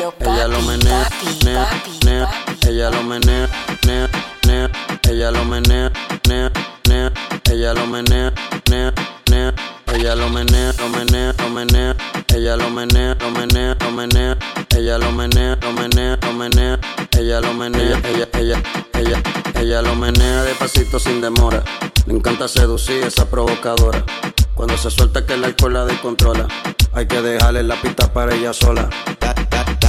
ella lo menea, nea, nea, ella lo menea, nea, nea, ella lo menea, nea, nea, ella lo menea, nea, nea, ella lo menea, lo menea, lo menea, ella lo menea, lo menea, lo menea, ella lo menea, lo menea, lo menea, ella lo menea, ella, ella, ella, ella lo menea despacito sin demora. Le encanta seducir esa provocadora. Cuando se suelta que el alcohol la descontrola. Hay que dejarle la pista para ella sola.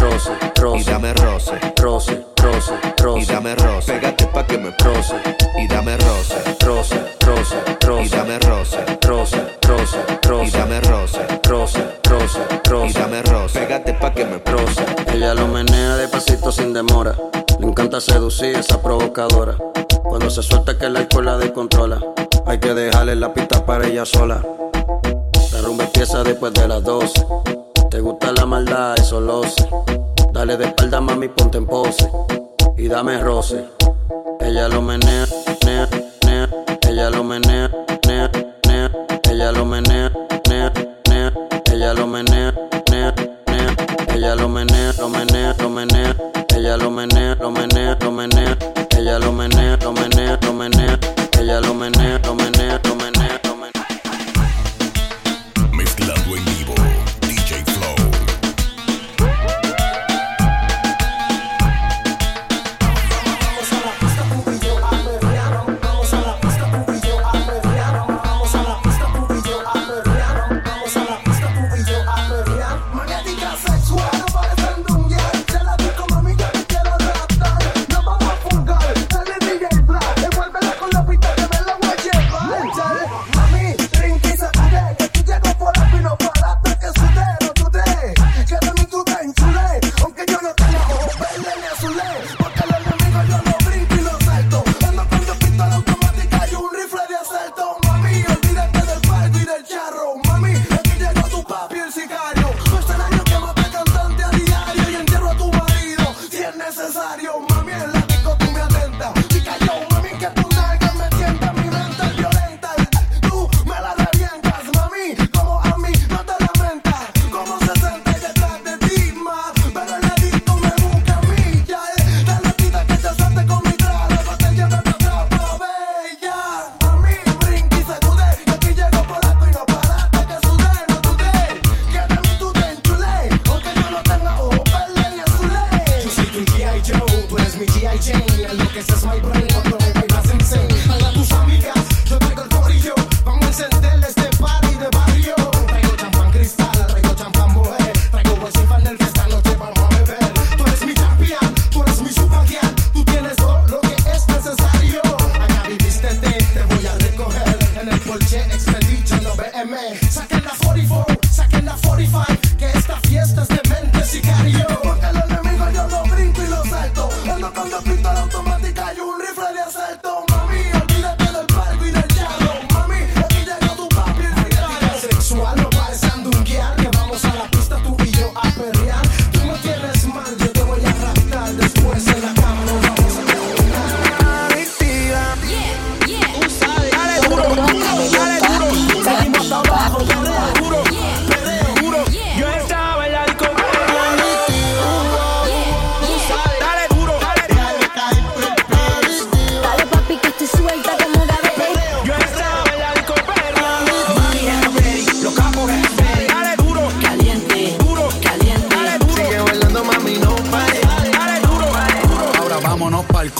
roce, roce. Y dame roce, roce, roce, roce. Y dame roce. Pégate pa' que me roce. Y dame roce, roce, roce, roce. Y dame roce, roce, roce, roce. Y dame roce, roce, roce, roce. Y dame roce. Pégate pa' que me roce. Ella lo menea despacito sin demora. Le encanta seducir esa provocadora. Cuando se suelta que la alcohol la descontrola. Hay que dejarle la pista para ella sola. La rumba empieza después de las 12. Te gusta la maldad, eso lo sé. Dale de espalda, mami, ponte en pose. Y dame roce. Ella lo menea, nea, nea. Ella lo menea, nea, nea. Ella lo menea, nea, nea. Ella lo menea, nea, nea. Ella lo menea, lo menea, lo menea. Ella lo menea, lo menea, lo menea. Ella lo menea, lo menea, lo menea. Ella lo menea, lo menea, lo menea.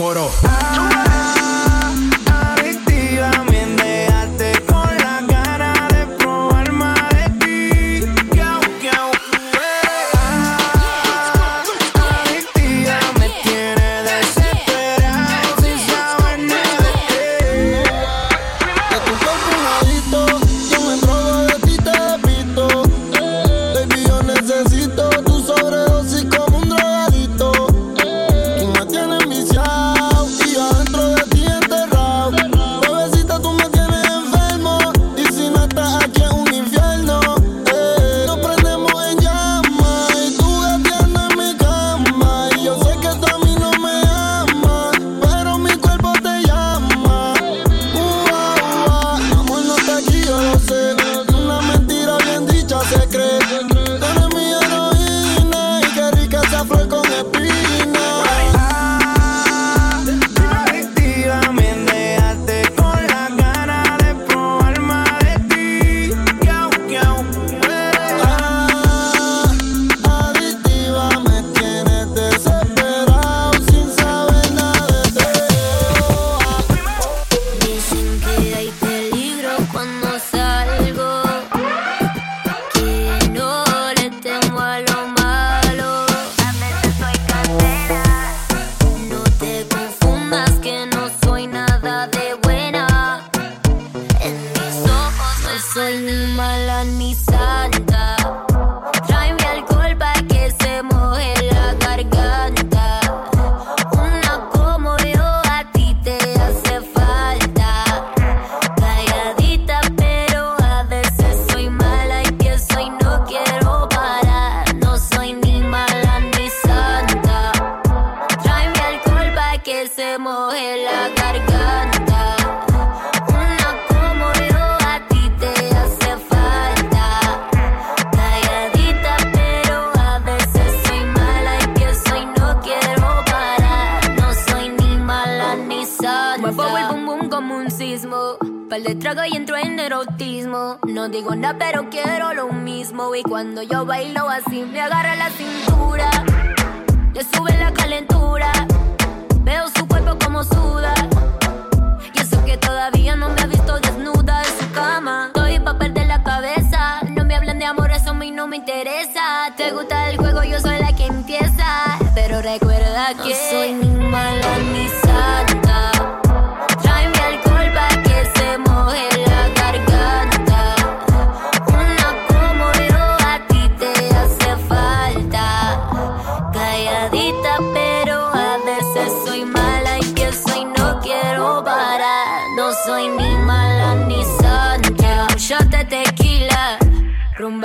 Coro.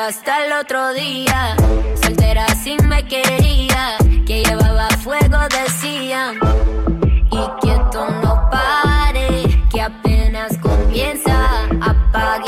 hasta el otro día. Soltera si me quería, que llevaba fuego decía Y quieto no pare, que apenas comienza. Apague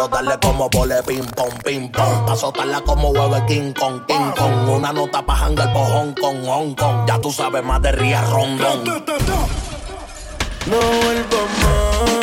Quiero darle como vole ping pong, ping pong. Pa' soltarla como hueve King Kong, King Kong. Una nota pa' hangar po' Hong Kong, Hong Kong. Ya tú sabes más de Ría Rondón. No vuelvo más.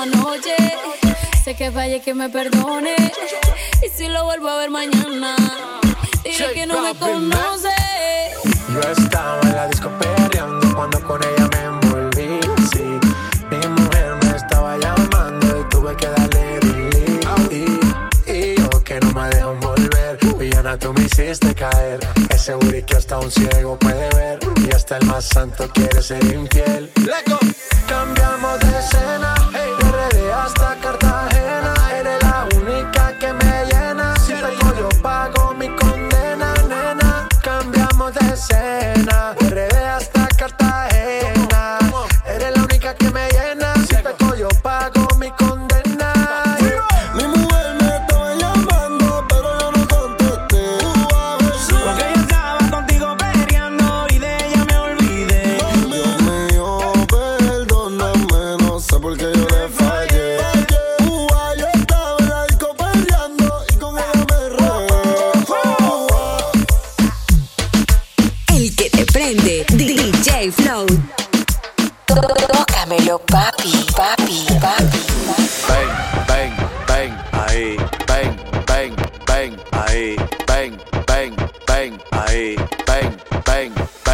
anoche. Sé que fallé, que me perdone. Y si lo vuelvo a ver mañana, diré que no me conoce. Yo estaba en la disco perreando cuando con ella me envolví. Sí, mi mujer me estaba llamando y tuve que darle delete. Y, y yo que no me dejo volver. Villana, tú me hiciste caer. Ese booty que hasta un ciego puede ver. Y hasta el más santo quiere ser infiel. Cambiamos de escena hasta cartón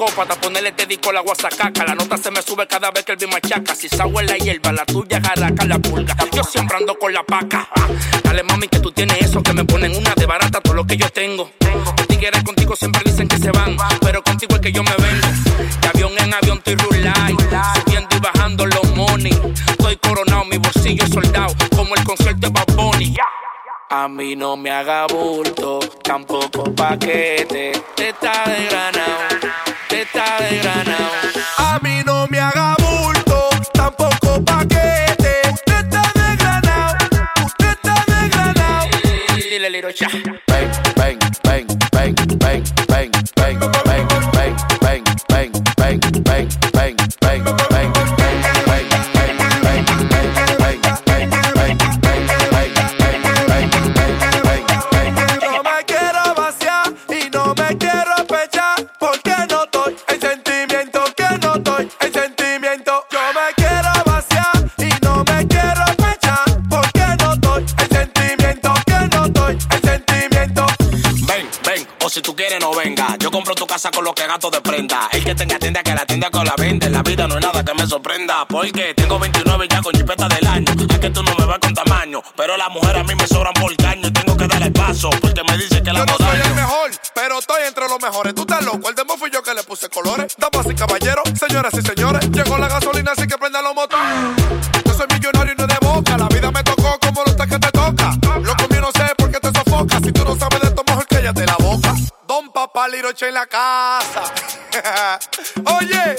copa, ponerle este disco la guasacaca. La nota se me sube cada vez que el beat machaca. Si sago en la hierba, la tuya jaraca, la pulga. Yo siempre ando con la paca. Ah, dale mami que tú tienes eso, que me ponen una de barata todo lo que yo tengo. Los tigueras contigo siempre dicen que se van, pero contigo es que yo me vengo. De avión en avión estoy rulay, subiendo y bajando los money. Estoy coronado, mi bolsillo soldado, como el concierto de Bad A mí no me haga bulto, tampoco paquete, te está de granado teta de granado. A mí no me haga bulto, tampoco paquete. Usted está de granado, usted está de granado. Dile, Lirocha. si tú quieres no venga. Yo compro tu casa con lo que gato de prenda. El que tenga tienda, que la tienda con la vende. La vida no es nada que me sorprenda. Porque tengo 29 ya con chipeta del año. Es que tú no me vas con tamaño. Pero las mujeres a mí me sobran por caño. Y tengo que darle paso. Porque me dice que la Yo no soy el mejor, pero estoy entre los mejores. Tú estás loco, el demo fui yo que le puse colores. Damas y caballeros, señoras y señores. Llegó la gasolina, así que prenda los motores. Liroche en la casa. Oye.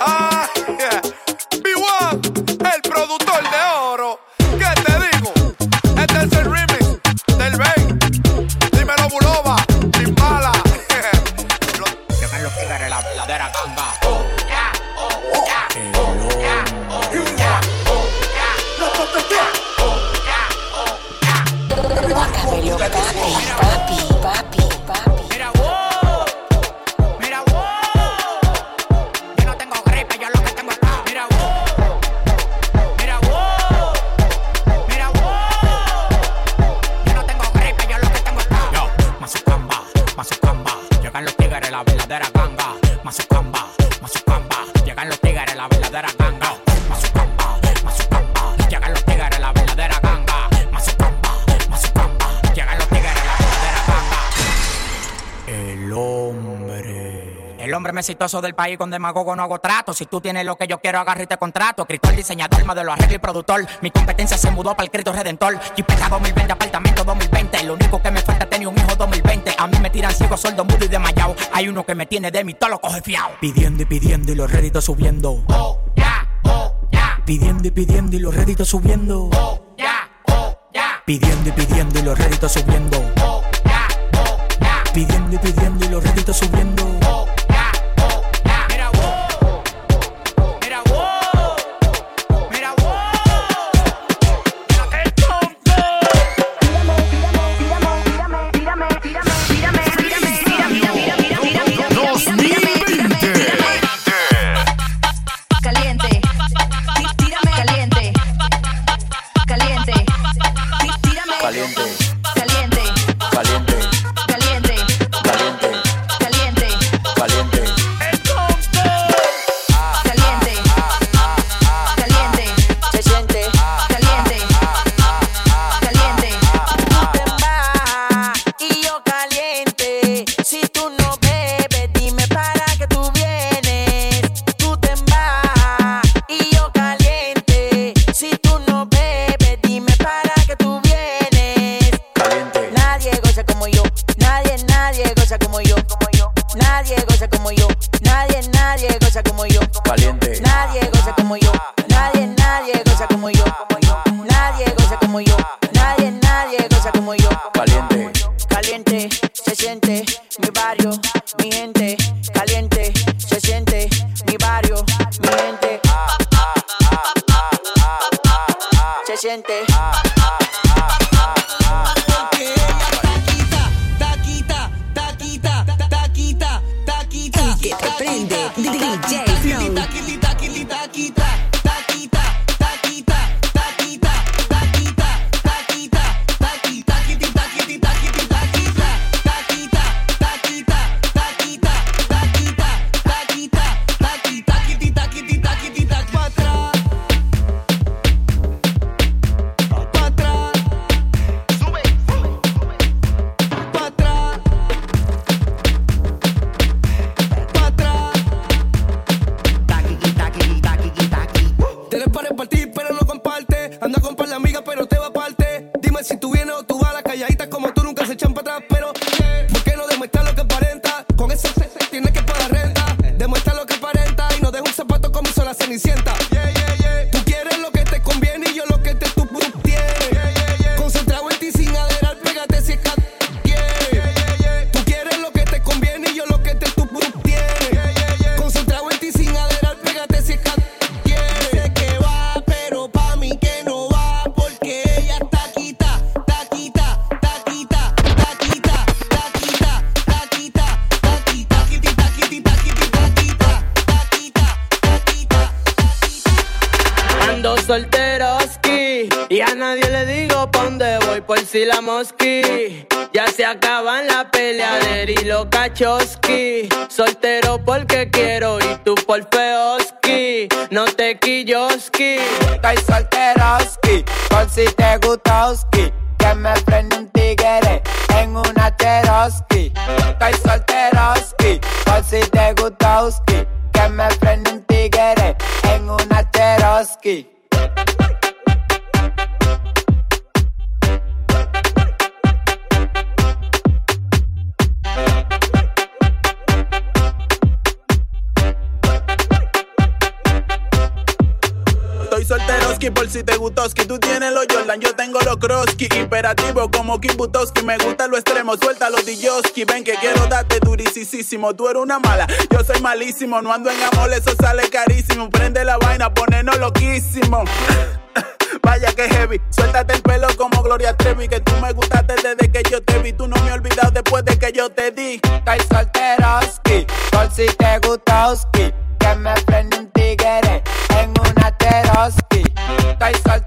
Ah, yeah. B1, El hombre más exitoso del país con demagogo no hago trato. Si tú tienes lo que yo quiero, agarro y te contrato. Escritor, diseñador, modelo, arreglo y productor. Mi competencia se mudó para el Cristo Redentor. Jipeta 2020, apartamento 2020. Lo único que me falta es tener un hijo 2020. A mí me tiran ciego, sordo, mudo y desmayado. Hay uno que me tiene de mí, todo lo coge fiado. Pidiendo y pidiendo y los réditos subiendo. Oh, ya, oh, ya. Pidiendo y pidiendo y los réditos subiendo. Oh, ya, oh, ya. Pidiendo y pidiendo y los réditos subiendo. Oh, ya, oh, ya. Pidiendo y pidiendo y los réditos subiendo. Oh, goza como yo. Nadie goza como yo. Nadie, nadie goza como yo. Caliente. Cachoski. Soltero porque quiero y tú por feoski. no te quilloski. Estoy solteroski, por si te gustoski. Que me prende un tigre en una Cherokee. Estoy solteroski, por si te gustoski. Por si te gustoski. Tú tienes los Jordan, yo tengo los Kroski. Imperativo como Kim Butowski. Me gusta lo extremo, suelta los Diyoski. Ven que quiero darte durisísimo. Tú eres una mala, yo soy malísimo. No ando en amor, eso sale carísimo. Prende la vaina, ponernos loquísimo. Vaya que heavy, suéltate el pelo como Gloria Trevi. Que tú me gustaste desde que yo te vi. Tú no me has olvidado después de que yo te di. Estoy solteroski, por si te gustoski. Que me prende price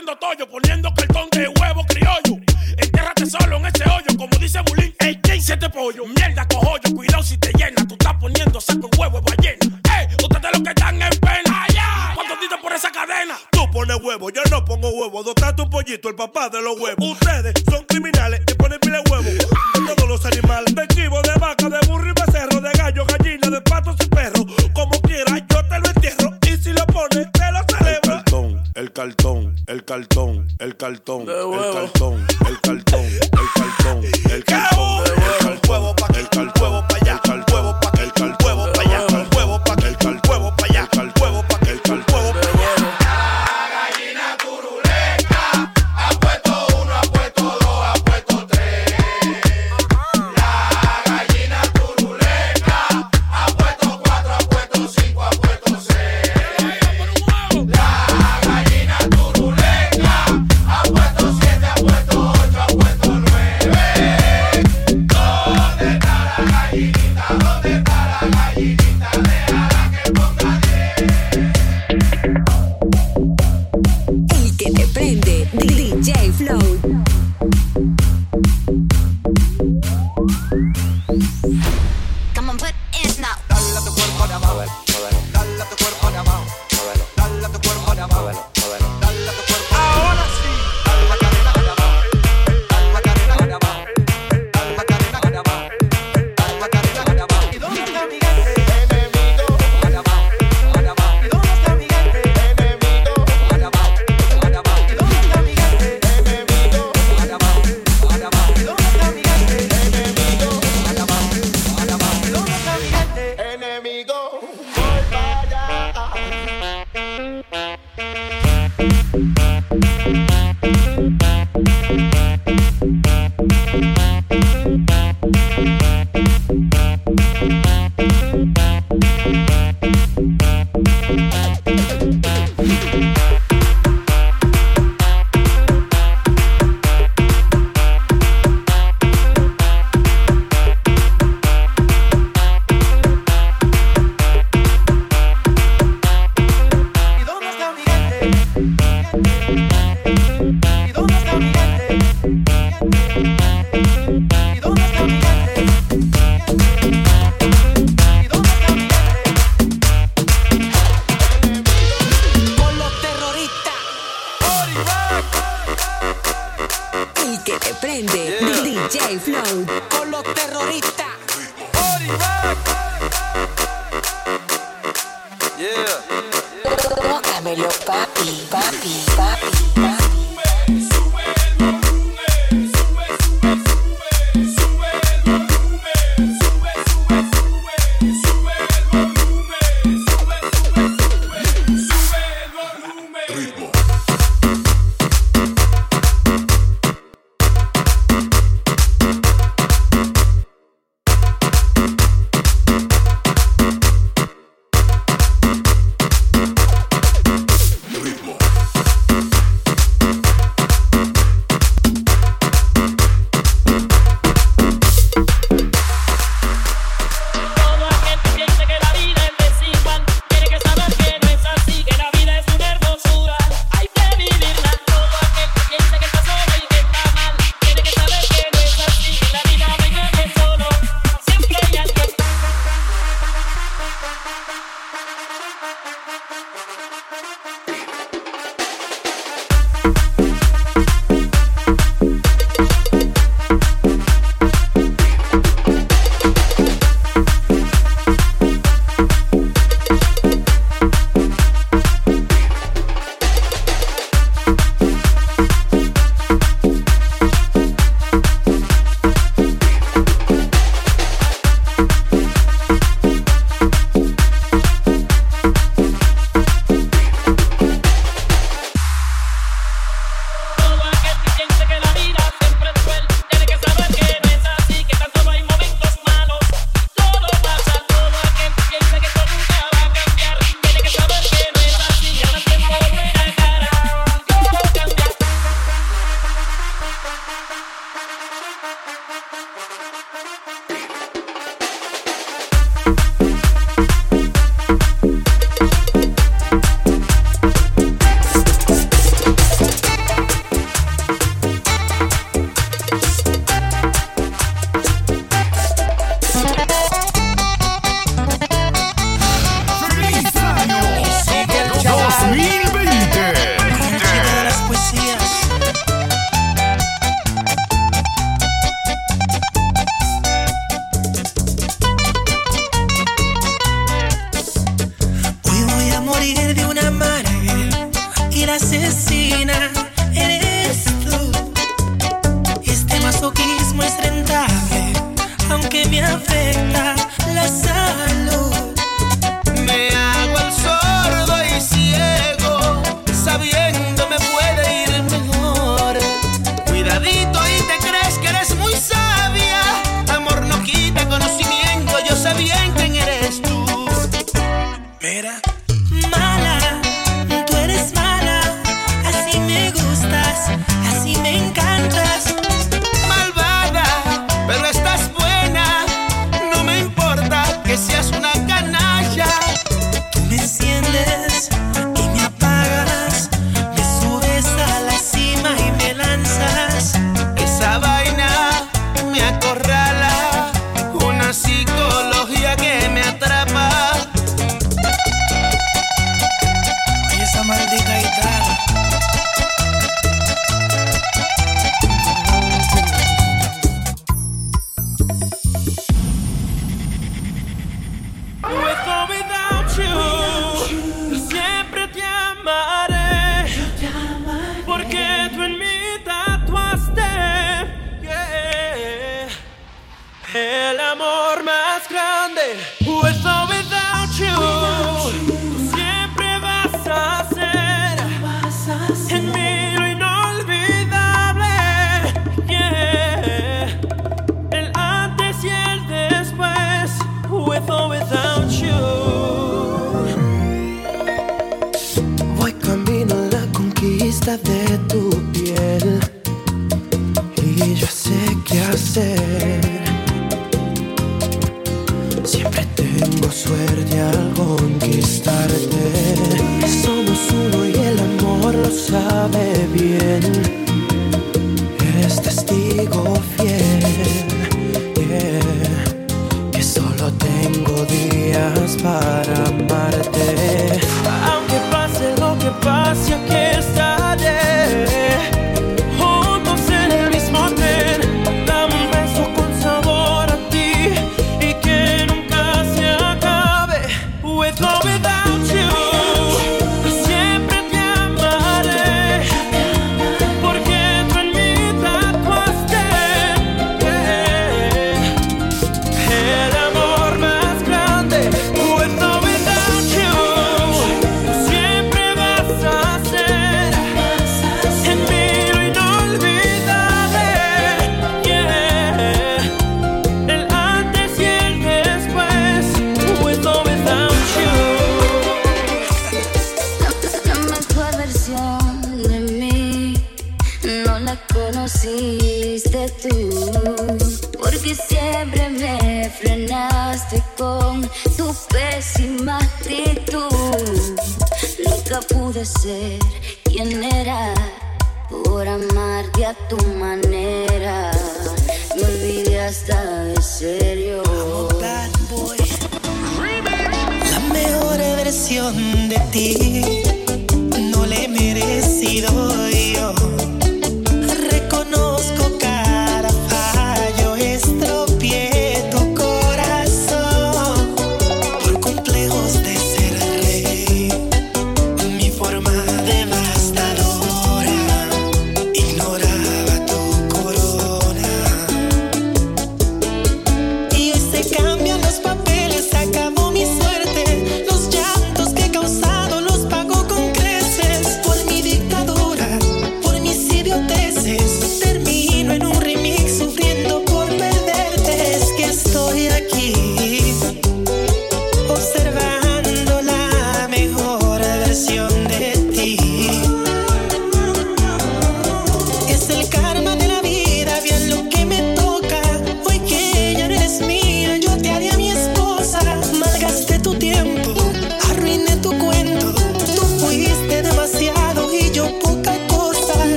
haciendo toyo, poniendo cartón de huevo criollo. Entiérrate solo en ese hoyo, como dice Bulín. Ey, ¿quién se te pollo? Mierda, cojollo, cuidado si te llena. Tú estás poniendo saco en huevo de ballena. Ey, ustedes los que están en pena. ¿cuántos dices por esa cadena? Tú pones huevo, yo no pongo huevo. Dota tu pollito, el papá de los huevos. Ustedes son criminales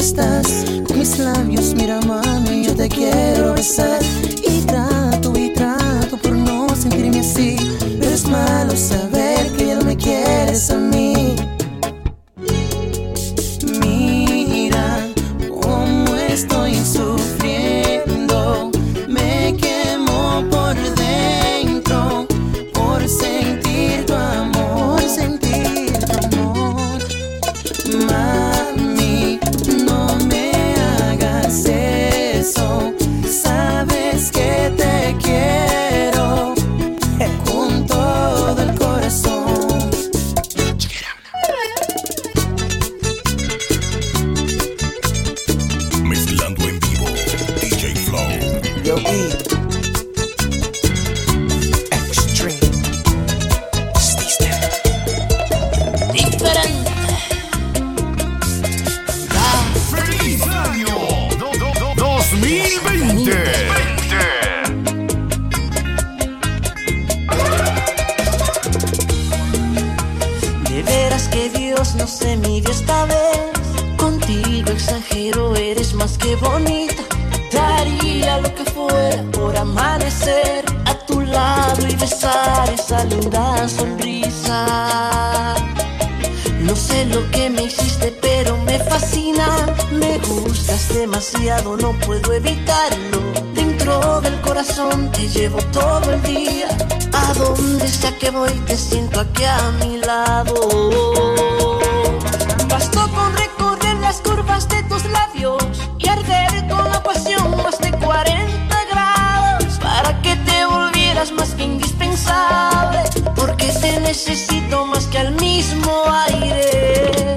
estás. Con mis labios, mira mami, yo te quiero besar. esa linda sonrisa. No sé lo que me hiciste, pero me fascina. Me gustas demasiado, no puedo evitarlo. Dentro del corazón te llevo todo el día. A donde sea que voy, te siento aquí a mi lado. Bastó con necesito más que al mismo aire.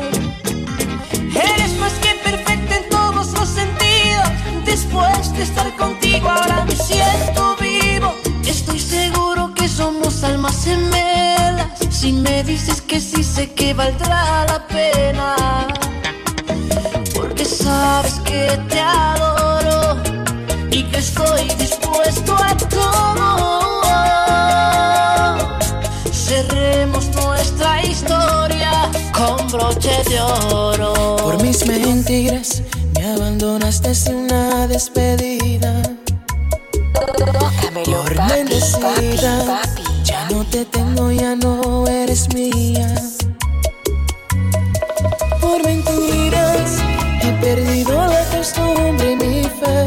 Eres más que perfecta en todos los sentidos. Después de estar contigo ahora me siento vivo. Estoy seguro que somos almas gemelas. Si me dices que sí sé que valdrá la pena. Porque sabes que te amo. una despedida. Tócamelo, Por papi, bendecida, ya no te tengo, ya no eres mía. Por mentiras he perdido la costumbre y mi fe.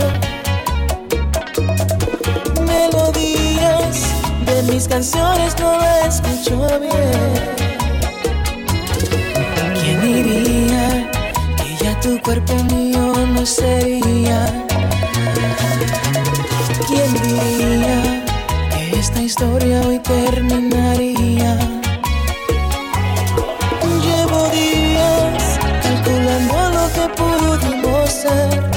Melodías de mis canciones no las escucho bien. tu cuerpo mío no sería. ¿Quién diría que esta historia hoy terminaría? Llevo días calculando lo que pudimos ser,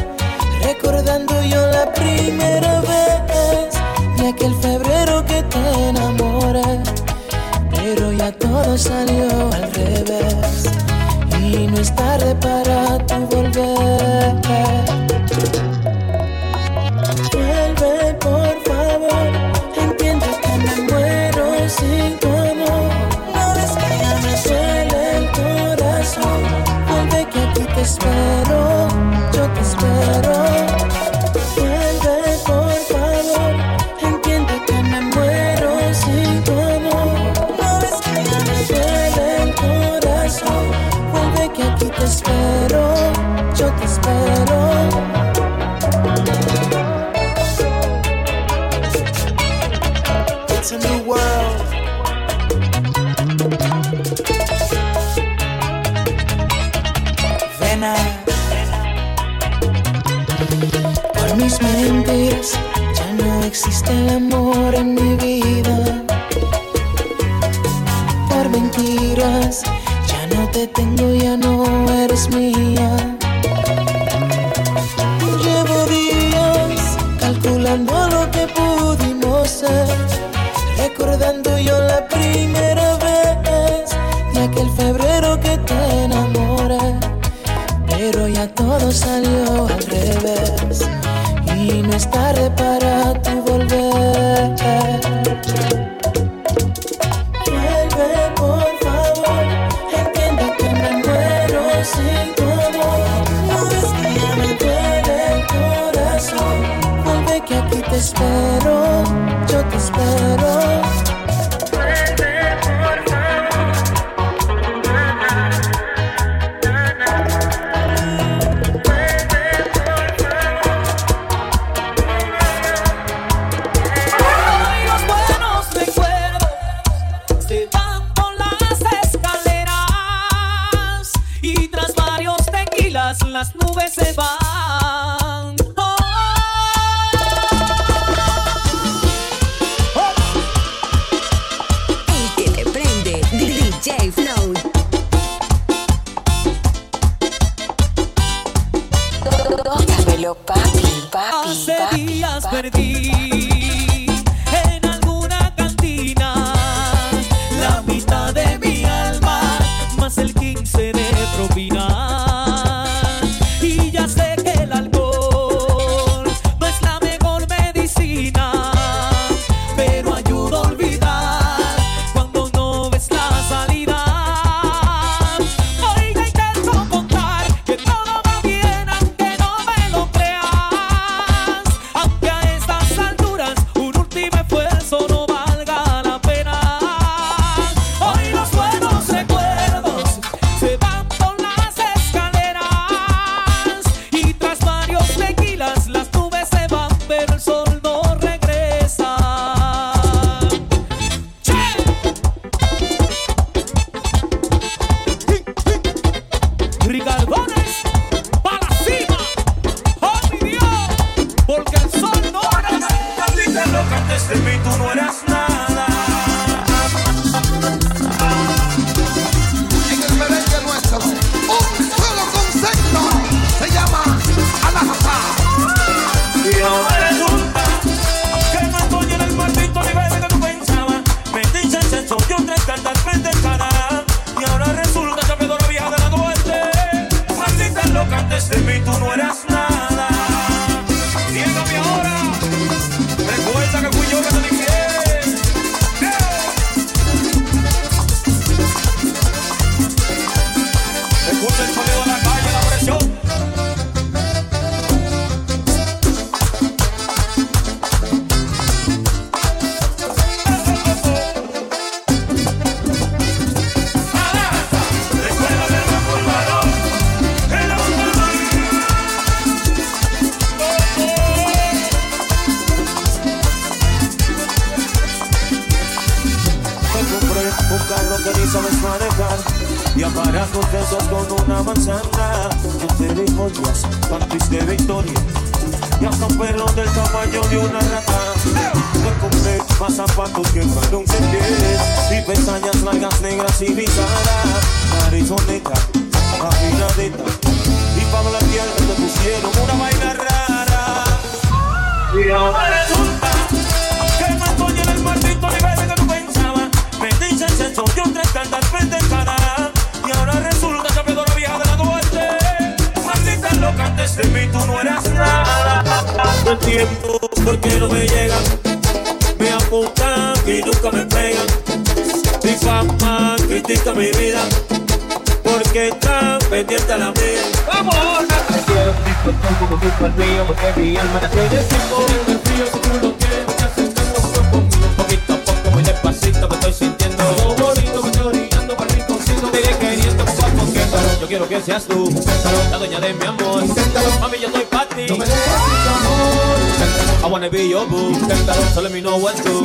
recordando yo la primera vez de aquel febrero que te enamoré, pero ya todo salió. en mi vida. Por mentiras, ya no te tengo, ya no eres mía. Llevo días calculando lo que pudimos ser, recordando yo la primera vez de aquel febrero que te enamoré. Pero ya todo salió al revés y no es tarde para tu seas tú la dueña de mi amor. Mami, yo soy pa' ti. No me dejes amor. I wanna be your boo. So let me know what's true.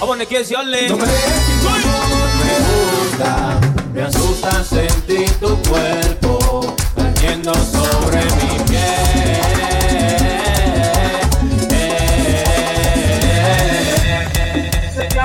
I wanna kiss your lips. No me dejes sin amor. Me gusta, me asusta sentir tu cuerpo cayendo sobre mi piel. Eh, eh, eh, Se te